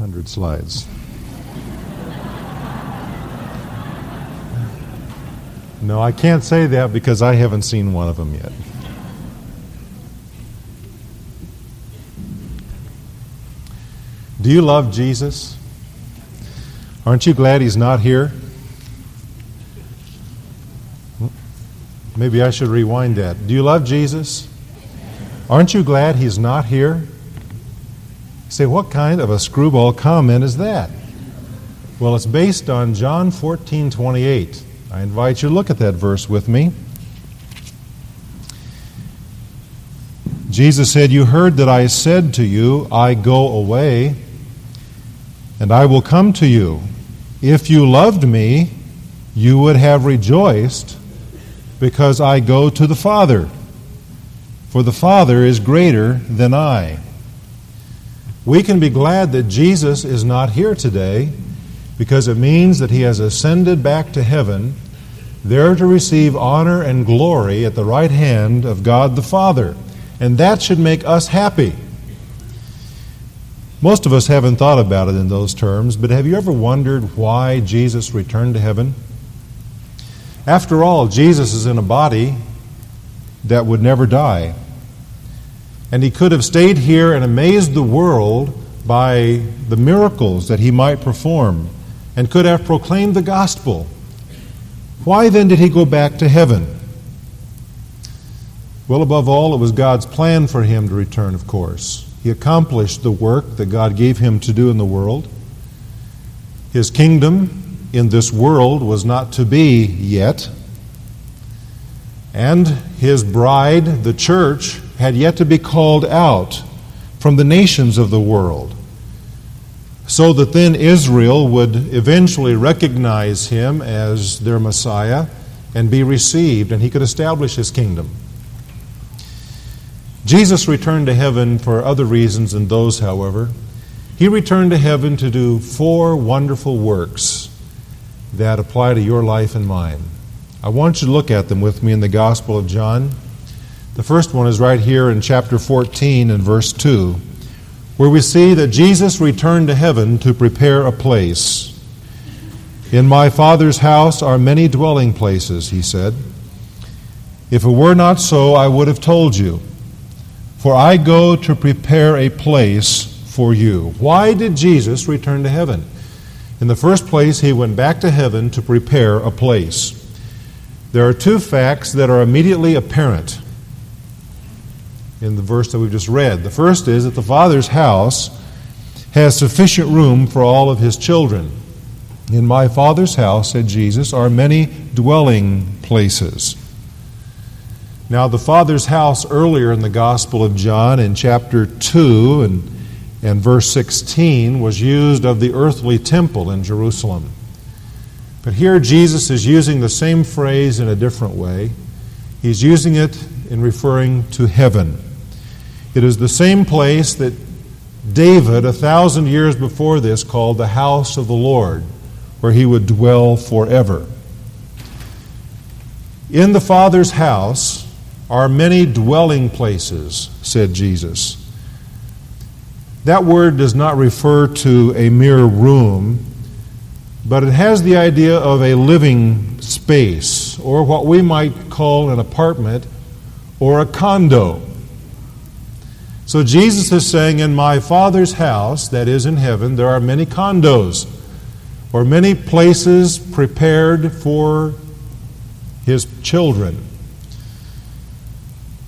100 slides. No, I can't say that because I haven't seen one of them yet. Do you love Jesus? Aren't you glad he's not here? Maybe I should rewind that. Do you love Jesus? Aren't you glad he's not here? You say, what kind of a screwball comment is that? Well, it's based on John 14 28. I invite you to look at that verse with me. Jesus said, You heard that I said to you, I go away, and I will come to you. If you loved me, you would have rejoiced because I go to the Father. For the Father is greater than I. We can be glad that Jesus is not here today because it means that he has ascended back to heaven, there to receive honor and glory at the right hand of God the Father. And that should make us happy. Most of us haven't thought about it in those terms, but have you ever wondered why Jesus returned to heaven? After all, Jesus is in a body that would never die. And he could have stayed here and amazed the world by the miracles that he might perform and could have proclaimed the gospel. Why then did he go back to heaven? Well, above all, it was God's plan for him to return, of course. He accomplished the work that God gave him to do in the world. His kingdom in this world was not to be yet. And his bride, the church, had yet to be called out from the nations of the world. So that then Israel would eventually recognize him as their Messiah and be received, and he could establish his kingdom. Jesus returned to heaven for other reasons than those, however. He returned to heaven to do four wonderful works that apply to your life and mine. I want you to look at them with me in the Gospel of John. The first one is right here in chapter 14 and verse 2, where we see that Jesus returned to heaven to prepare a place. In my Father's house are many dwelling places, he said. If it were not so, I would have told you. For I go to prepare a place for you. Why did Jesus return to heaven? In the first place, he went back to heaven to prepare a place. There are two facts that are immediately apparent in the verse that we've just read. The first is that the Father's house has sufficient room for all of his children. In my Father's house, said Jesus, are many dwelling places. Now, the Father's house earlier in the Gospel of John, in chapter 2 and and verse 16 was used of the earthly temple in Jerusalem. But here Jesus is using the same phrase in a different way. He's using it in referring to heaven. It is the same place that David, a thousand years before this, called the house of the Lord, where he would dwell forever. In the Father's house are many dwelling places, said Jesus. That word does not refer to a mere room, but it has the idea of a living space, or what we might call an apartment or a condo. So Jesus is saying, In my Father's house, that is in heaven, there are many condos, or many places prepared for his children.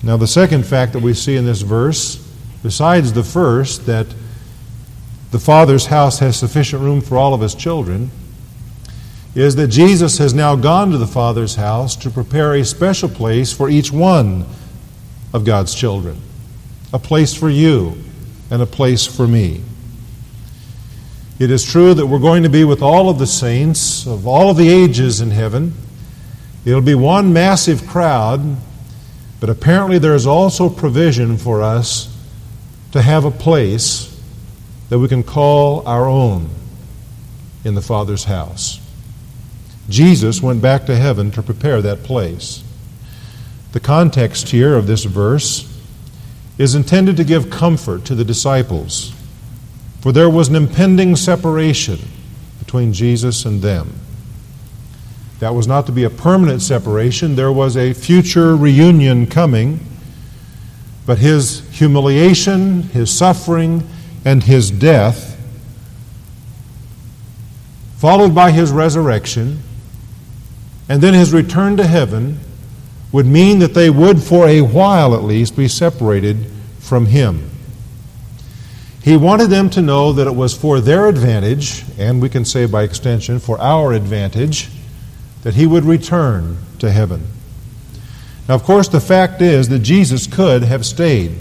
Now, the second fact that we see in this verse besides the first, that the Father's house has sufficient room for all of his children, is that Jesus has now gone to the Father's house to prepare a special place for each one of God's children. A place for you and a place for me. It is true that we're going to be with all of the saints of all of the ages in heaven. It'll be one massive crowd, but apparently there is also provision for us to have a place that we can call our own in the Father's house. Jesus went back to heaven to prepare that place. The context here of this verse is intended to give comfort to the disciples. For there was an impending separation between Jesus and them. That was not to be a permanent separation, there was a future reunion coming. But his humiliation, his suffering, and his death, followed by his resurrection, and then his return to heaven, would mean that they would, for a while at least, be separated from him. He wanted them to know that it was for their advantage, and we can say by extension, for our advantage, that he would return to heaven. Now, of course, the fact is that Jesus could have stayed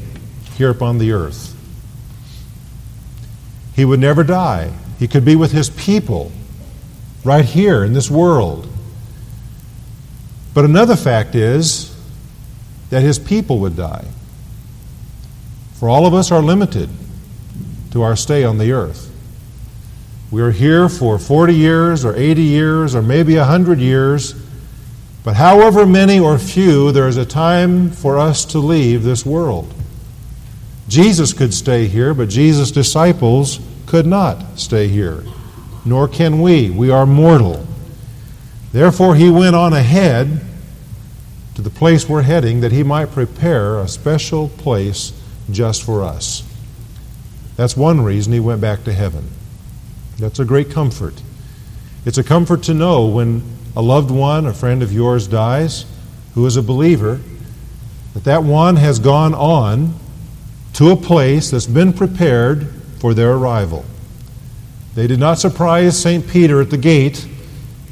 here upon the earth. He would never die. He could be with his people right here in this world. But another fact is that his people would die. For all of us are limited to our stay on the earth. We are here for 40 years or 80 years or maybe 100 years, but however many or few, there is a time for us to leave this world. Jesus could stay here, but Jesus' disciples could not stay here, nor can we. We are mortal. Therefore, he went on ahead to the place we're heading that he might prepare a special place just for us. That's one reason he went back to heaven. That's a great comfort. It's a comfort to know when a loved one, a friend of yours, dies who is a believer, that that one has gone on to a place that's been prepared for their arrival. They did not surprise St. Peter at the gate,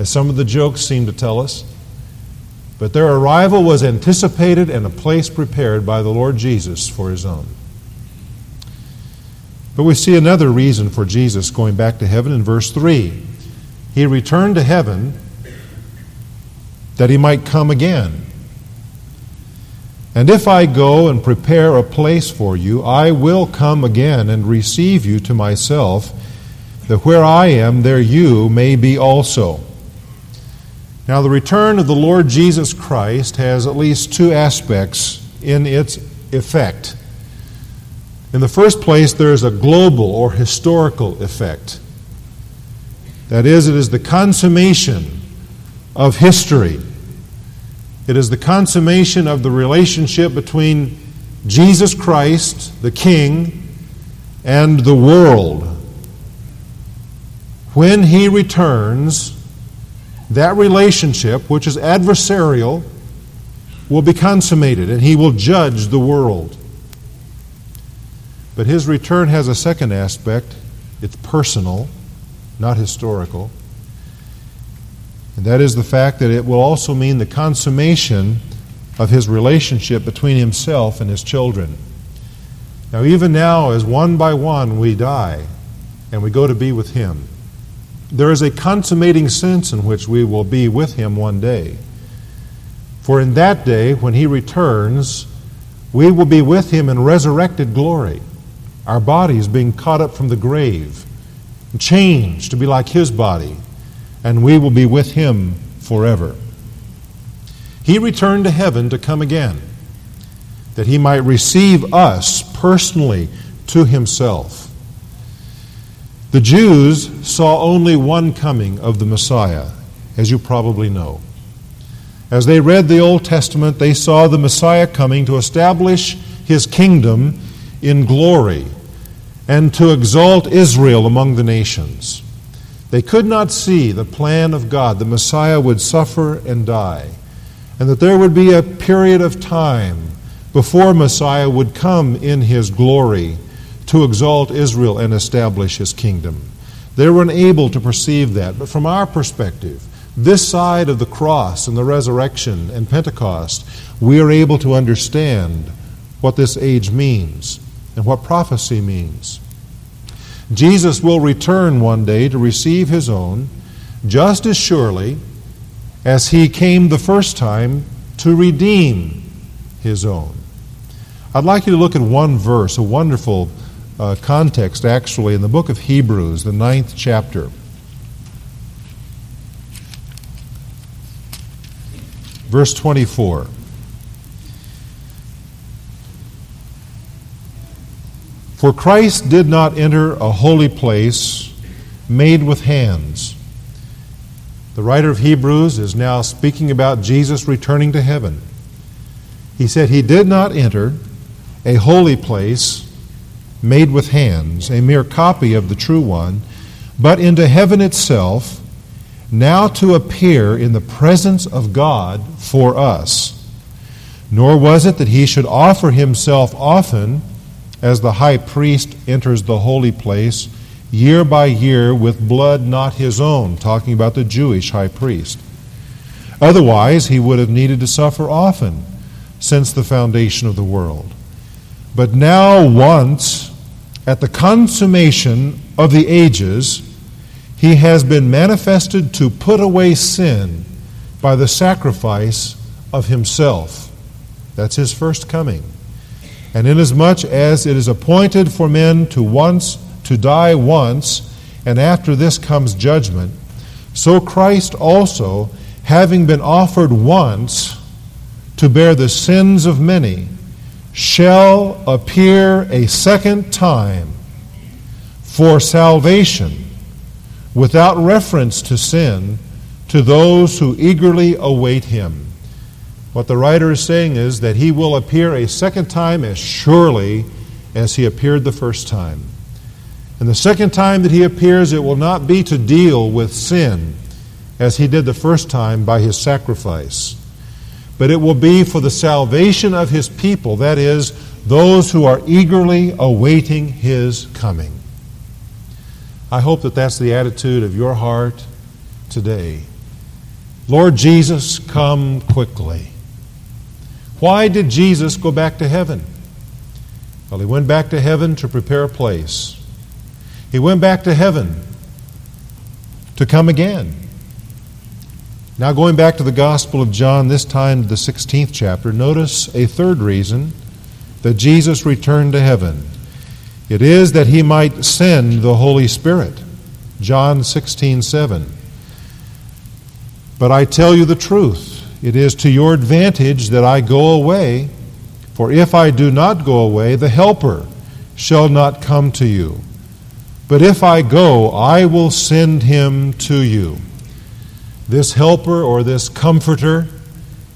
as some of the jokes seem to tell us, but their arrival was anticipated and a place prepared by the Lord Jesus for his own. But we see another reason for Jesus going back to heaven in verse 3. He returned to heaven that he might come again. And if I go and prepare a place for you, I will come again and receive you to myself, that where I am, there you may be also. Now, the return of the Lord Jesus Christ has at least two aspects in its effect. In the first place, there is a global or historical effect. That is, it is the consummation of history. It is the consummation of the relationship between Jesus Christ, the King, and the world. When he returns, that relationship, which is adversarial, will be consummated and he will judge the world. But his return has a second aspect it's personal, not historical. And that is the fact that it will also mean the consummation of his relationship between himself and his children. Now, even now, as one by one we die and we go to be with him, there is a consummating sense in which we will be with him one day. For in that day, when he returns, we will be with him in resurrected glory our bodies being caught up from the grave, changed to be like his body, and we will be with him forever. He returned to heaven to come again, that he might receive us personally to himself. The Jews saw only one coming of the Messiah, as you probably know. As they read the Old Testament, they saw the Messiah coming to establish his kingdom in glory and to exalt Israel among the nations. They could not see the plan of God. The Messiah would suffer and die, and that there would be a period of time before Messiah would come in his glory to exalt Israel and establish his kingdom. They were unable to perceive that. But from our perspective, this side of the cross and the resurrection and Pentecost, we are able to understand what this age means and what prophecy means. Jesus will return one day to receive his own just as surely as he came the first time to redeem his own. I'd like you to look at one verse, a wonderful uh, context actually, in the book of Hebrews, the ninth chapter. Verse 24. For Christ did not enter a holy place made with hands. The writer of Hebrews is now speaking about Jesus returning to heaven. He said he did not enter a holy place made with hands, a mere copy of the true one, but into heaven itself, now to appear in the presence of God for us. Nor was it that he should offer himself often, as the high priest enters the holy place year by year with blood not his own, talking about the Jewish high priest. Otherwise, he would have needed to suffer often since the foundation of the world. But now, once, at the consummation of the ages, he has been manifested to put away sin by the sacrifice of himself. That's his first coming. And inasmuch as it is appointed for men to once to die once, and after this comes judgment, so Christ also, having been offered once to bear the sins of many, shall appear a second time for salvation without reference to sin to those who eagerly await him. What the writer is saying is that he will appear a second time as surely as he appeared the first time. And the second time that he appears, it will not be to deal with sin as he did the first time by his sacrifice, but it will be for the salvation of his people, that is, those who are eagerly awaiting his coming. I hope that that's the attitude of your heart today. Lord Jesus, come quickly. Why did Jesus go back to heaven? Well, he went back to heaven to prepare a place. He went back to heaven to come again. Now, going back to the Gospel of John, this time the 16th chapter, notice a third reason that Jesus returned to heaven. It is that he might send the Holy Spirit. John 16, 7. But I tell you the truth, it is to your advantage that I go away, for if I do not go away, the Helper shall not come to you. But if I go, I will send him to you. This helper or this comforter,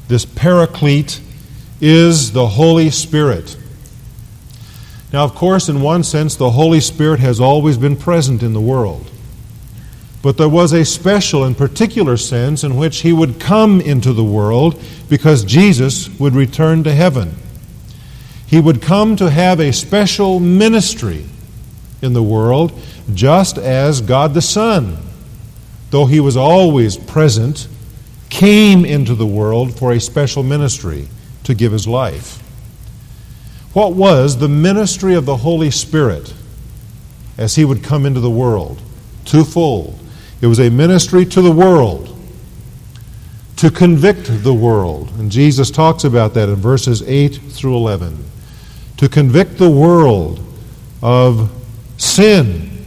this paraclete, is the Holy Spirit. Now, of course, in one sense, the Holy Spirit has always been present in the world. But there was a special and particular sense in which he would come into the world because Jesus would return to heaven. He would come to have a special ministry in the world, just as God the Son, though he was always present, came into the world for a special ministry to give his life. What was the ministry of the Holy Spirit as he would come into the world? Twofold. It was a ministry to the world, to convict the world. And Jesus talks about that in verses 8 through 11. To convict the world of sin,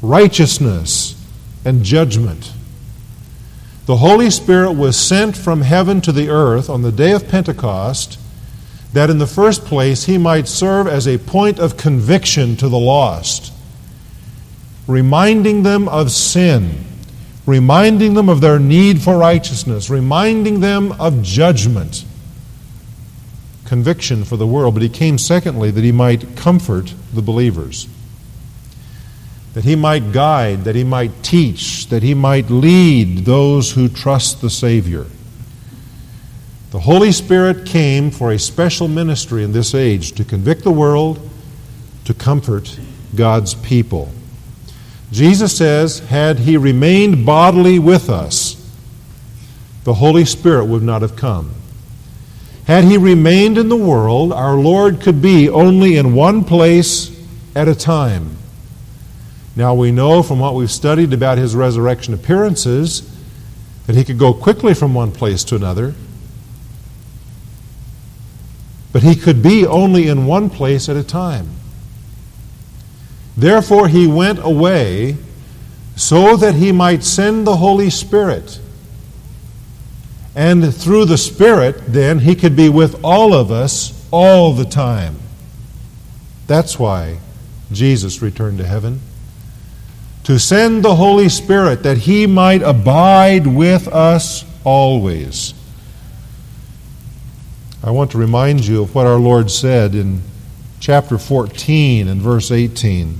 righteousness, and judgment. The Holy Spirit was sent from heaven to the earth on the day of Pentecost that in the first place he might serve as a point of conviction to the lost, reminding them of sin, reminding them of their need for righteousness, reminding them of judgment conviction for the world, but he came secondly that he might comfort the believers that he might guide, that he might teach, that he might lead those who trust the Savior. The Holy Spirit came for a special ministry in this age to convict the world, to comfort God's people. Jesus says, had he remained bodily with us, the Holy Spirit would not have come. Had he remained in the world, our Lord could be only in one place at a time. Now we know from what we've studied about his resurrection appearances that he could go quickly from one place to another, but he could be only in one place at a time. Therefore, he went away so that he might send the Holy Spirit. And through the Spirit, then, he could be with all of us all the time. That's why Jesus returned to heaven? To send the Holy Spirit that he might abide with us always. I want to remind you of what our Lord said in chapter 14 and verse 18.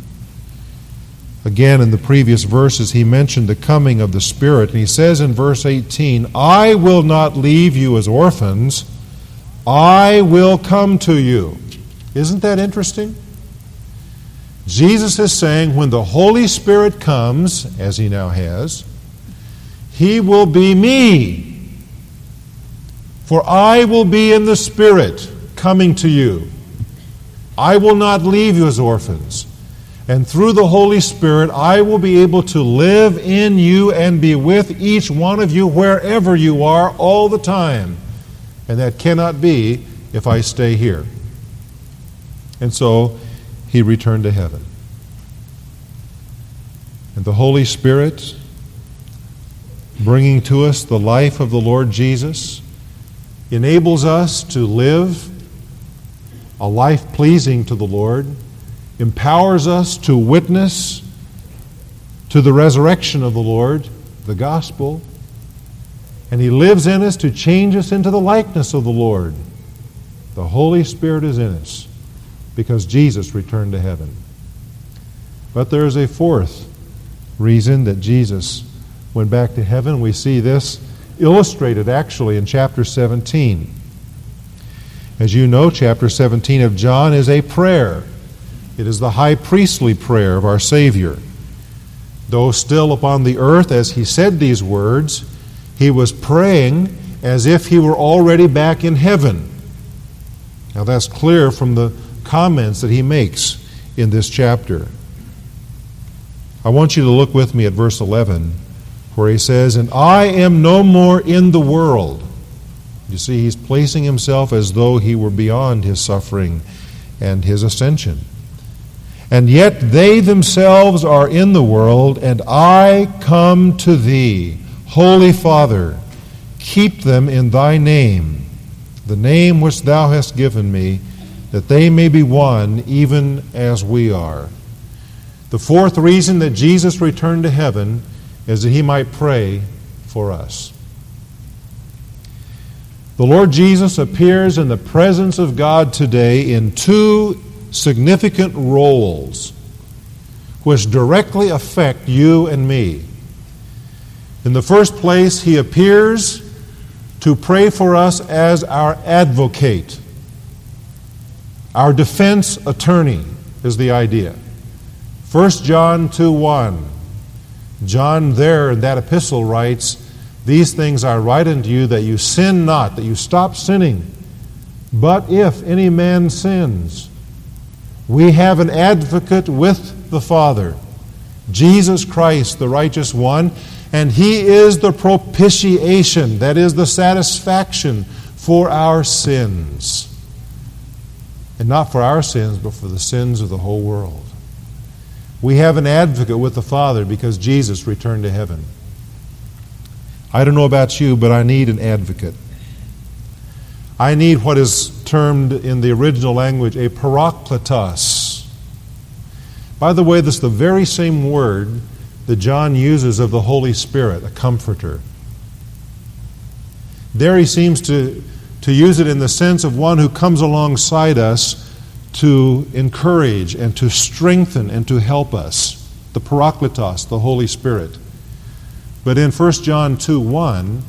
Again, in the previous verses, he mentioned the coming of the Spirit, and he says in verse 18, I will not leave you as orphans, I will come to you. Isn't that interesting? Jesus is saying when the Holy Spirit comes, as he now has, he will be me. For I will be in the Spirit coming to you. I will not leave you as orphans. And through the Holy Spirit, I will be able to live in you and be with each one of you wherever you are all the time. And that cannot be if I stay here. And so he returned to heaven. And the Holy Spirit, bringing to us the life of the Lord Jesus, enables us to live a life pleasing to the Lord, empowers us to witness to the resurrection of the Lord, the gospel, and He lives in us to change us into the likeness of the Lord. The Holy Spirit is in us because Jesus returned to heaven. But there is a fourth reason that Jesus went back to heaven. We see this illustrated actually in chapter 17. As you know, chapter 17 of John is a prayer. It is the high priestly prayer of our Savior. Though still upon the earth, as he said these words, he was praying as if he were already back in heaven. Now, that's clear from the comments that he makes in this chapter. I want you to look with me at verse 11 where he says, And I am no more in the world. You see, he's placing himself as though he were beyond his suffering and his ascension. And yet they themselves are in the world, and I come to thee, Holy Father. Keep them in thy name, the name which thou hast given me, that they may be one, even as we are. The fourth reason that Jesus returned to heaven is that he might pray for us. The Lord Jesus appears in the presence of God today in two significant roles which directly affect you and me. In the first place, he appears to pray for us as our advocate. Our defense attorney is the idea. 1 John 2 1. John, there in that epistle, writes, These things I write unto you that you sin not, that you stop sinning. But if any man sins, we have an advocate with the Father, Jesus Christ, the righteous one, and he is the propitiation, that is, the satisfaction for our sins. And not for our sins, but for the sins of the whole world. We have an advocate with the Father because Jesus returned to heaven. I don't know about you, but I need an advocate. I need what is termed in the original language a parakletos. By the way, this is the very same word that John uses of the Holy Spirit, a comforter. There he seems to, to use it in the sense of one who comes alongside us to encourage and to strengthen and to help us. The Parakletos, the Holy Spirit. But in 1 John 2 1,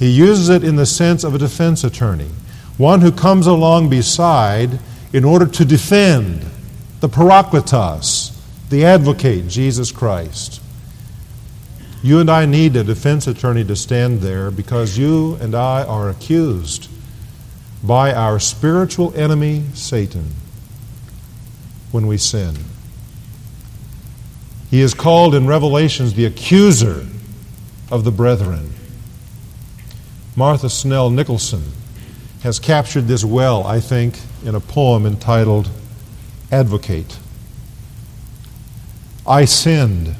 he uses it in the sense of a defense attorney, one who comes along beside in order to defend the Parakletos, the advocate, Jesus Christ. You and I need a defense attorney to stand there because you and I are accused by our spiritual enemy, Satan, when we sin. He is called in Revelations the accuser of the brethren. Martha Snell Nicholson has captured this well, I think, in a poem entitled Advocate. I sinned,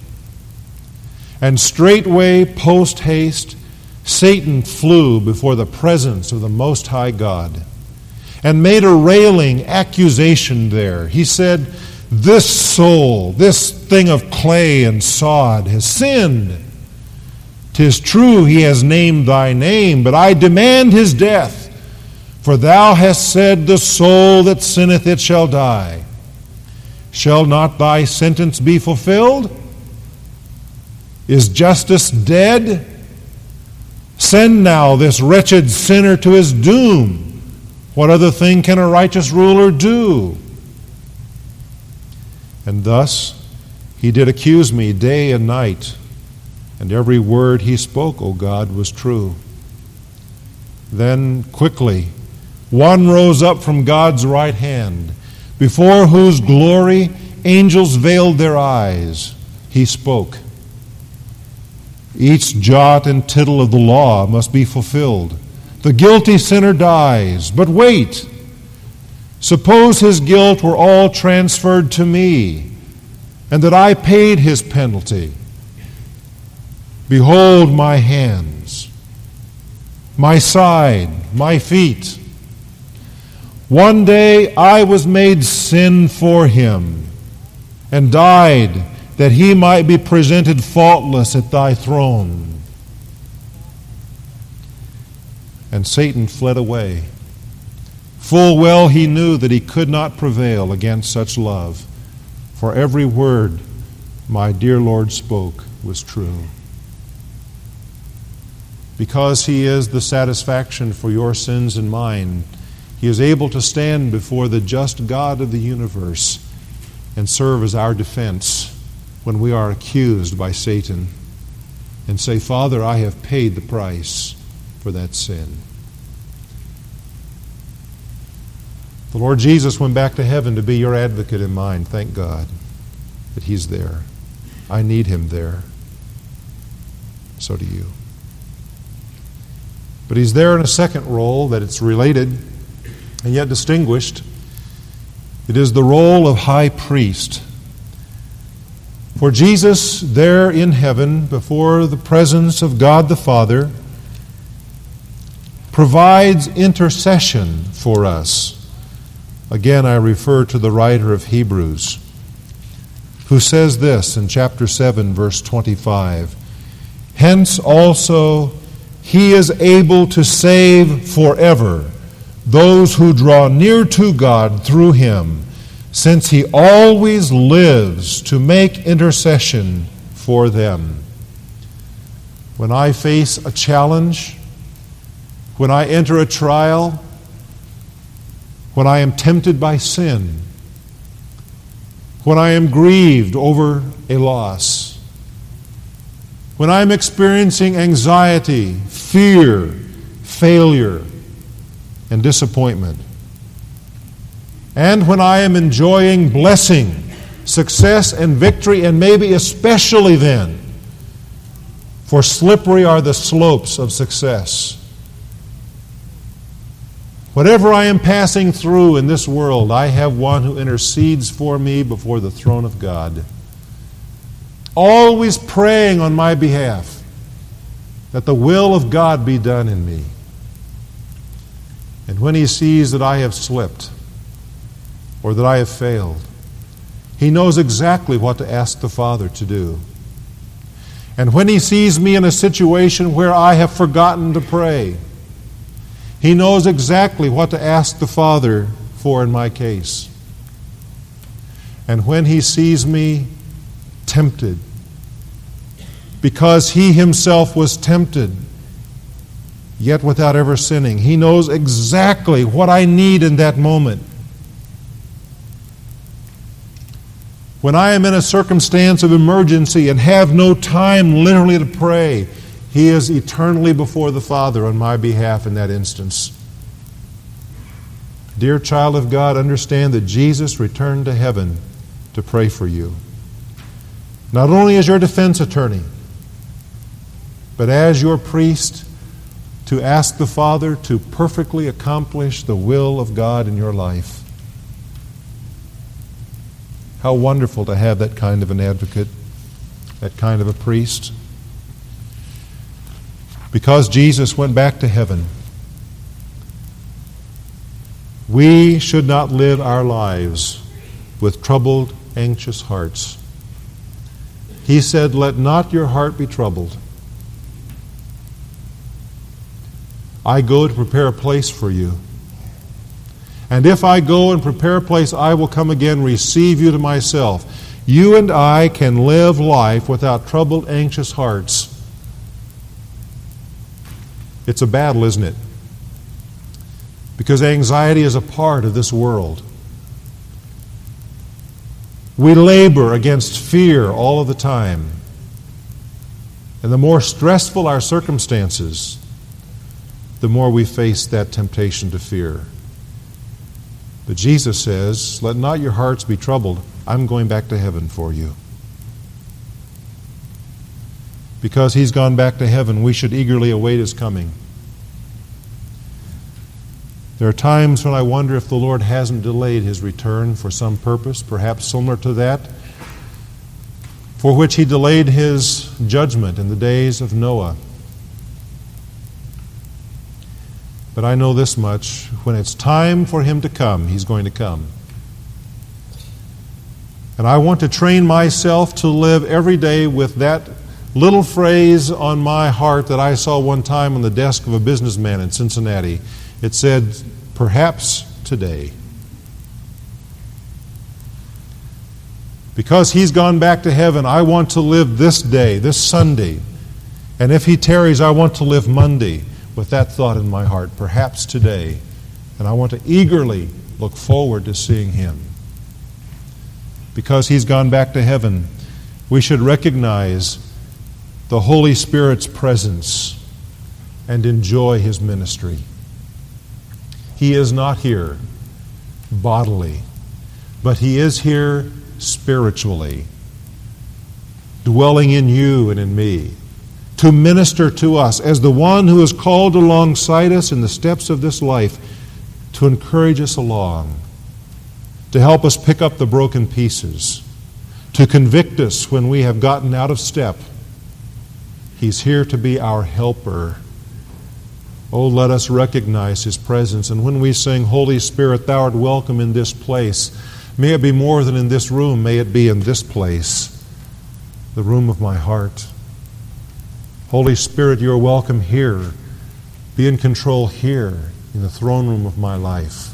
and straightway, post haste, Satan flew before the presence of the Most High God and made a railing accusation there. He said, This soul, this thing of clay and sod, has sinned. Tis true he has named thy name, but I demand his death. For thou hast said, The soul that sinneth, it shall die. Shall not thy sentence be fulfilled? Is justice dead? Send now this wretched sinner to his doom. What other thing can a righteous ruler do? And thus he did accuse me day and night, and every word he spoke, O God, was true. Then quickly one rose up from God's right hand, before whose glory angels veiled their eyes. He spoke. Each jot and tittle of the law must be fulfilled. The guilty sinner dies. But wait! Suppose his guilt were all transferred to me, and that I paid his penalty. Behold my hands, my side, my feet. One day I was made sin for him, and died that he might be presented faultless at thy throne. And Satan fled away. Full well he knew that he could not prevail against such love, for every word my dear Lord spoke was true. Because he is the satisfaction for your sins and mine, he is able to stand before the just God of the universe and serve as our defense when we are accused by Satan and say, Father, I have paid the price for that sin. The Lord Jesus went back to heaven to be your advocate and mine. Thank God that He's there. I need Him there. So do you. But He's there in a second role that it's related and yet distinguished. It is the role of high priest. For Jesus, there in heaven, before the presence of God the Father, provides intercession for us. Again, I refer to the writer of Hebrews, who says this in chapter 7, verse 25 Hence also he is able to save forever those who draw near to God through him, since he always lives to make intercession for them. When I face a challenge, when I enter a trial, when I am tempted by sin, when I am grieved over a loss, when I am experiencing anxiety, fear, failure, and disappointment, and when I am enjoying blessing, success, and victory, and maybe especially then, for slippery are the slopes of success Whatever I am passing through in this world, I have one who intercedes for me before the throne of God. Always praying on my behalf that the will of God be done in me. And when he sees that I have slipped or that I have failed, he knows exactly what to ask the Father to do. And when he sees me in a situation where I have forgotten to pray, he knows exactly what to ask the Father for in my case. And when He sees me tempted, because He Himself was tempted, yet without ever sinning, He knows exactly what I need in that moment. When I am in a circumstance of emergency and have no time literally to pray, he is eternally before the Father on my behalf in that instance. Dear child of God, understand that Jesus returned to heaven to pray for you. Not only as your defense attorney, but as your priest to ask the Father to perfectly accomplish the will of God in your life. How wonderful to have that kind of an advocate, that kind of a priest. Because Jesus went back to heaven, we should not live our lives with troubled anxious hearts. He said, Let not your heart be troubled. I go to prepare a place for you. And if I go and prepare a place, I will come again, receive you to myself. You and I can live life without troubled, anxious hearts. It's a battle, isn't it? Because anxiety is a part of this world. We labor against fear all of the time. And the more stressful our circumstances, the more we face that temptation to fear. But Jesus says, Let not your hearts be troubled. I'm going back to heaven for you. Because he's gone back to heaven, we should eagerly await his coming. There are times when I wonder if the Lord hasn't delayed his return for some purpose, perhaps similar to that, for which he delayed his judgment in the days of Noah. But I know this much when it's time for him to come, he's going to come. And I want to train myself to live every day with that little phrase on my heart that I saw one time on the desk of a businessman in Cincinnati. It said, Perhaps today. Because he's gone back to heaven, I want to live this day, this Sunday. And if he tarries, I want to live Monday with that thought in my heart, perhaps today. And I want to eagerly look forward to seeing him. Because he's gone back to heaven, we should recognize the Holy Spirit's presence and enjoy his ministry. He is not here bodily, but he is here spiritually, dwelling in you and in me to minister to us as the one who is called alongside us in the steps of this life to encourage us along, to help us pick up the broken pieces, to convict us when we have gotten out of step. He's here to be our helper. Oh, let us recognize His presence. And when we sing, Holy Spirit, Thou art welcome in this place, may it be more than in this room, may it be in this place, the room of my heart. Holy Spirit, you are welcome here. Be in control here in the throne room of my life.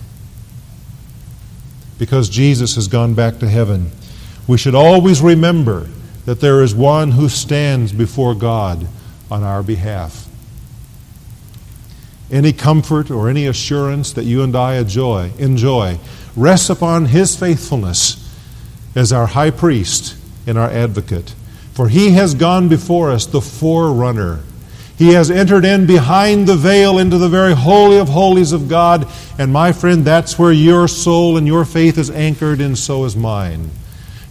Because Jesus has gone back to heaven, we should always remember that there is one who stands before God on our behalf. Any comfort or any assurance that you and I enjoy, enjoy rests upon his faithfulness as our high priest and our advocate. For he has gone before us, the forerunner. He has entered in behind the veil into the very holy of holies of God. And my friend, that's where your soul and your faith is anchored, and so is mine.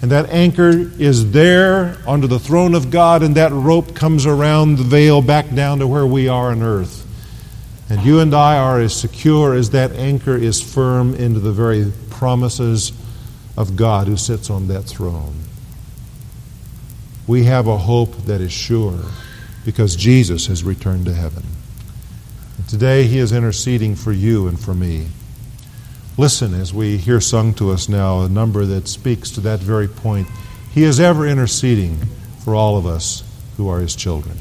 And that anchor is there under the throne of God, and that rope comes around the veil back down to where we are on earth. And you and I are as secure as that anchor is firm into the very promises of God who sits on that throne we have a hope that is sure because Jesus has returned to heaven. And today he is interceding for you and for me. Listen as we hear sung to us now a number that speaks to that very point. He is ever interceding for all of us who are his children.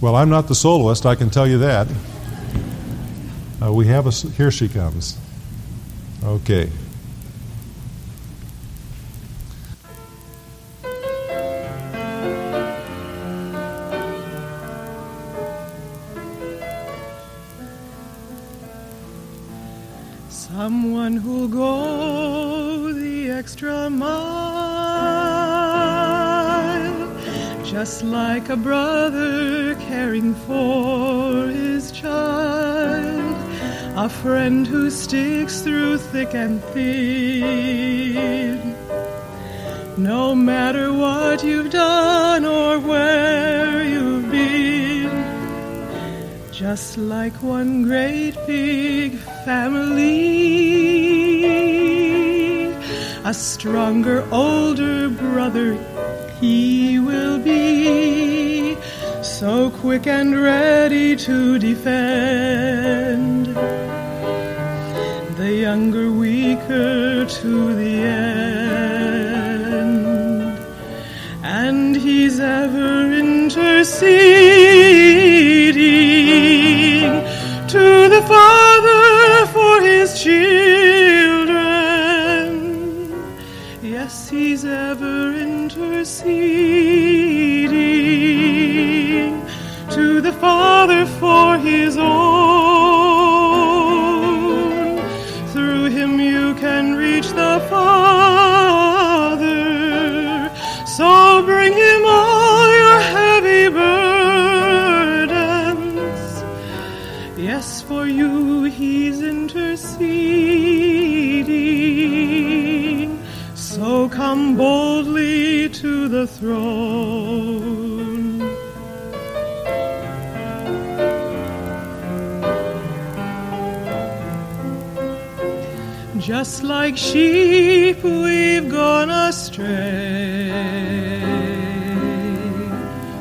Well, I'm not the soloist, I can tell you that. Uh, we have a. Here she comes. Okay. Thin. No matter what you've done or where you've been, just like one great big family. a stronger, older brother he will be, so quick and ready to defend. Younger, weaker to the end, and he's ever interceding to the Father for his children. Yes, he's ever interceding to the Father for his own. Father. So bring him all your heavy burdens. Yes, for you he's interceding. So come boldly to the throne. Just like sheep, we've gone astray,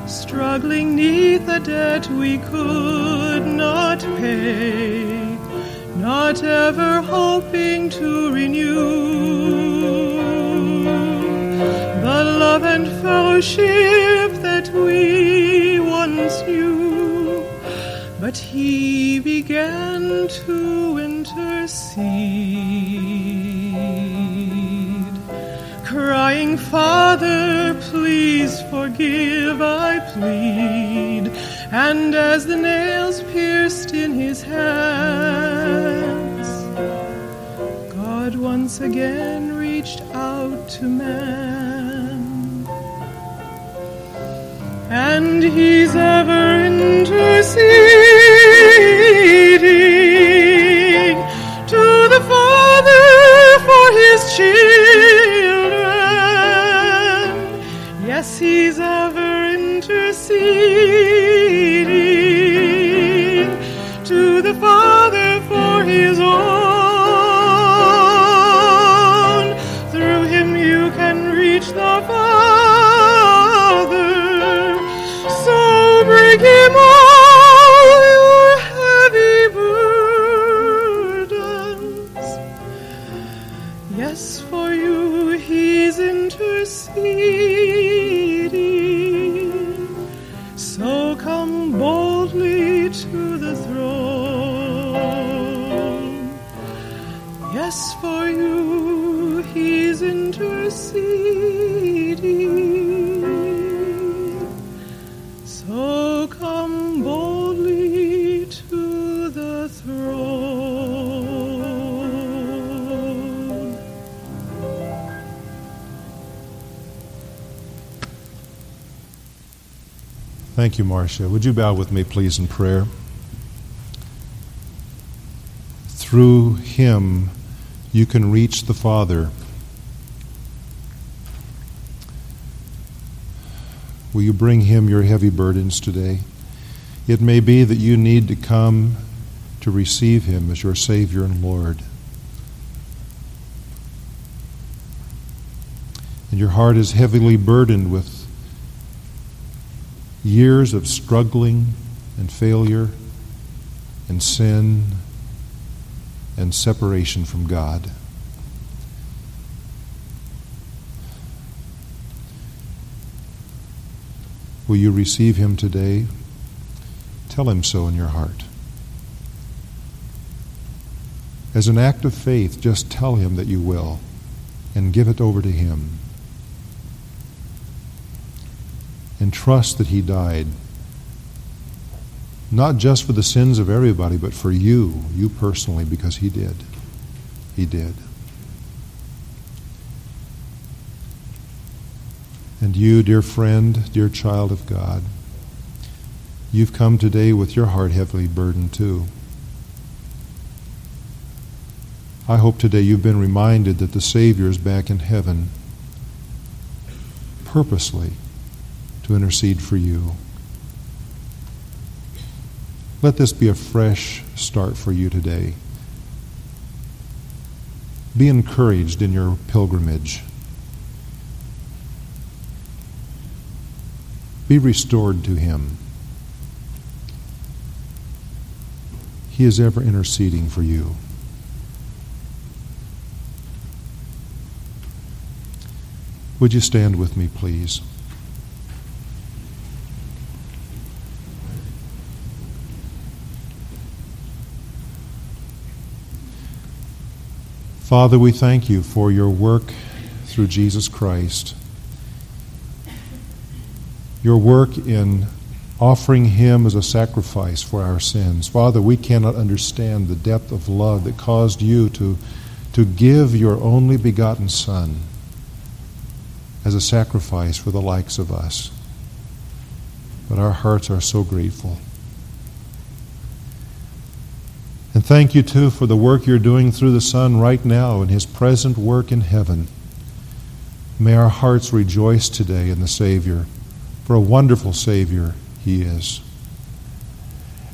struggling neath a debt we could not pay, not ever hoping to renew. The love and fellowship that we once knew. But he began to intercede, crying, Father, please forgive, I plead. And as the nails pierced in his hands, God once again reached out to man. And he's ever interceding Thank you, Marcia. Would you bow with me, please, in prayer? Through him, you can reach the Father. Will you bring him your heavy burdens today? It may be that you need to come to receive him as your Savior and Lord. And your heart is heavily burdened with years of struggling and failure and sin and separation from God. Will you receive him today? Tell him so in your heart. As an act of faith, just tell him that you will and give it over to him. And trust that he died not just for the sins of everybody, but for you, you personally, because he did. He did. And you, dear friend, dear child of God, you've come today with your heart heavily burdened too. I hope today you've been reminded that the Savior is back in heaven purposely to intercede for you. Let this be a fresh start for you today. Be encouraged in your pilgrimage. Be restored to Him. He is ever interceding for you. Would you stand with me, please? Father, we thank you for your work through Jesus Christ. Your work in offering him as a sacrifice for our sins. Father, we cannot understand the depth of love that caused you to, to give your only begotten Son as a sacrifice for the likes of us. But our hearts are so grateful. And thank you, too, for the work you're doing through the Son right now in his present work in heaven. May our hearts rejoice today in the Savior, for a wonderful Savior he is.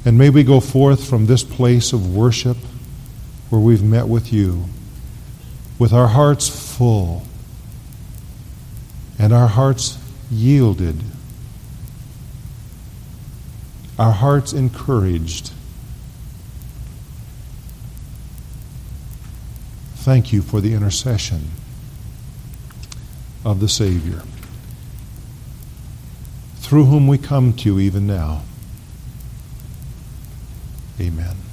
And may we go forth from this place of worship where we've met with you with our hearts full and our hearts yielded, our hearts encouraged. Thank you for the intercession of the Savior, through whom we come to you even now. Amen.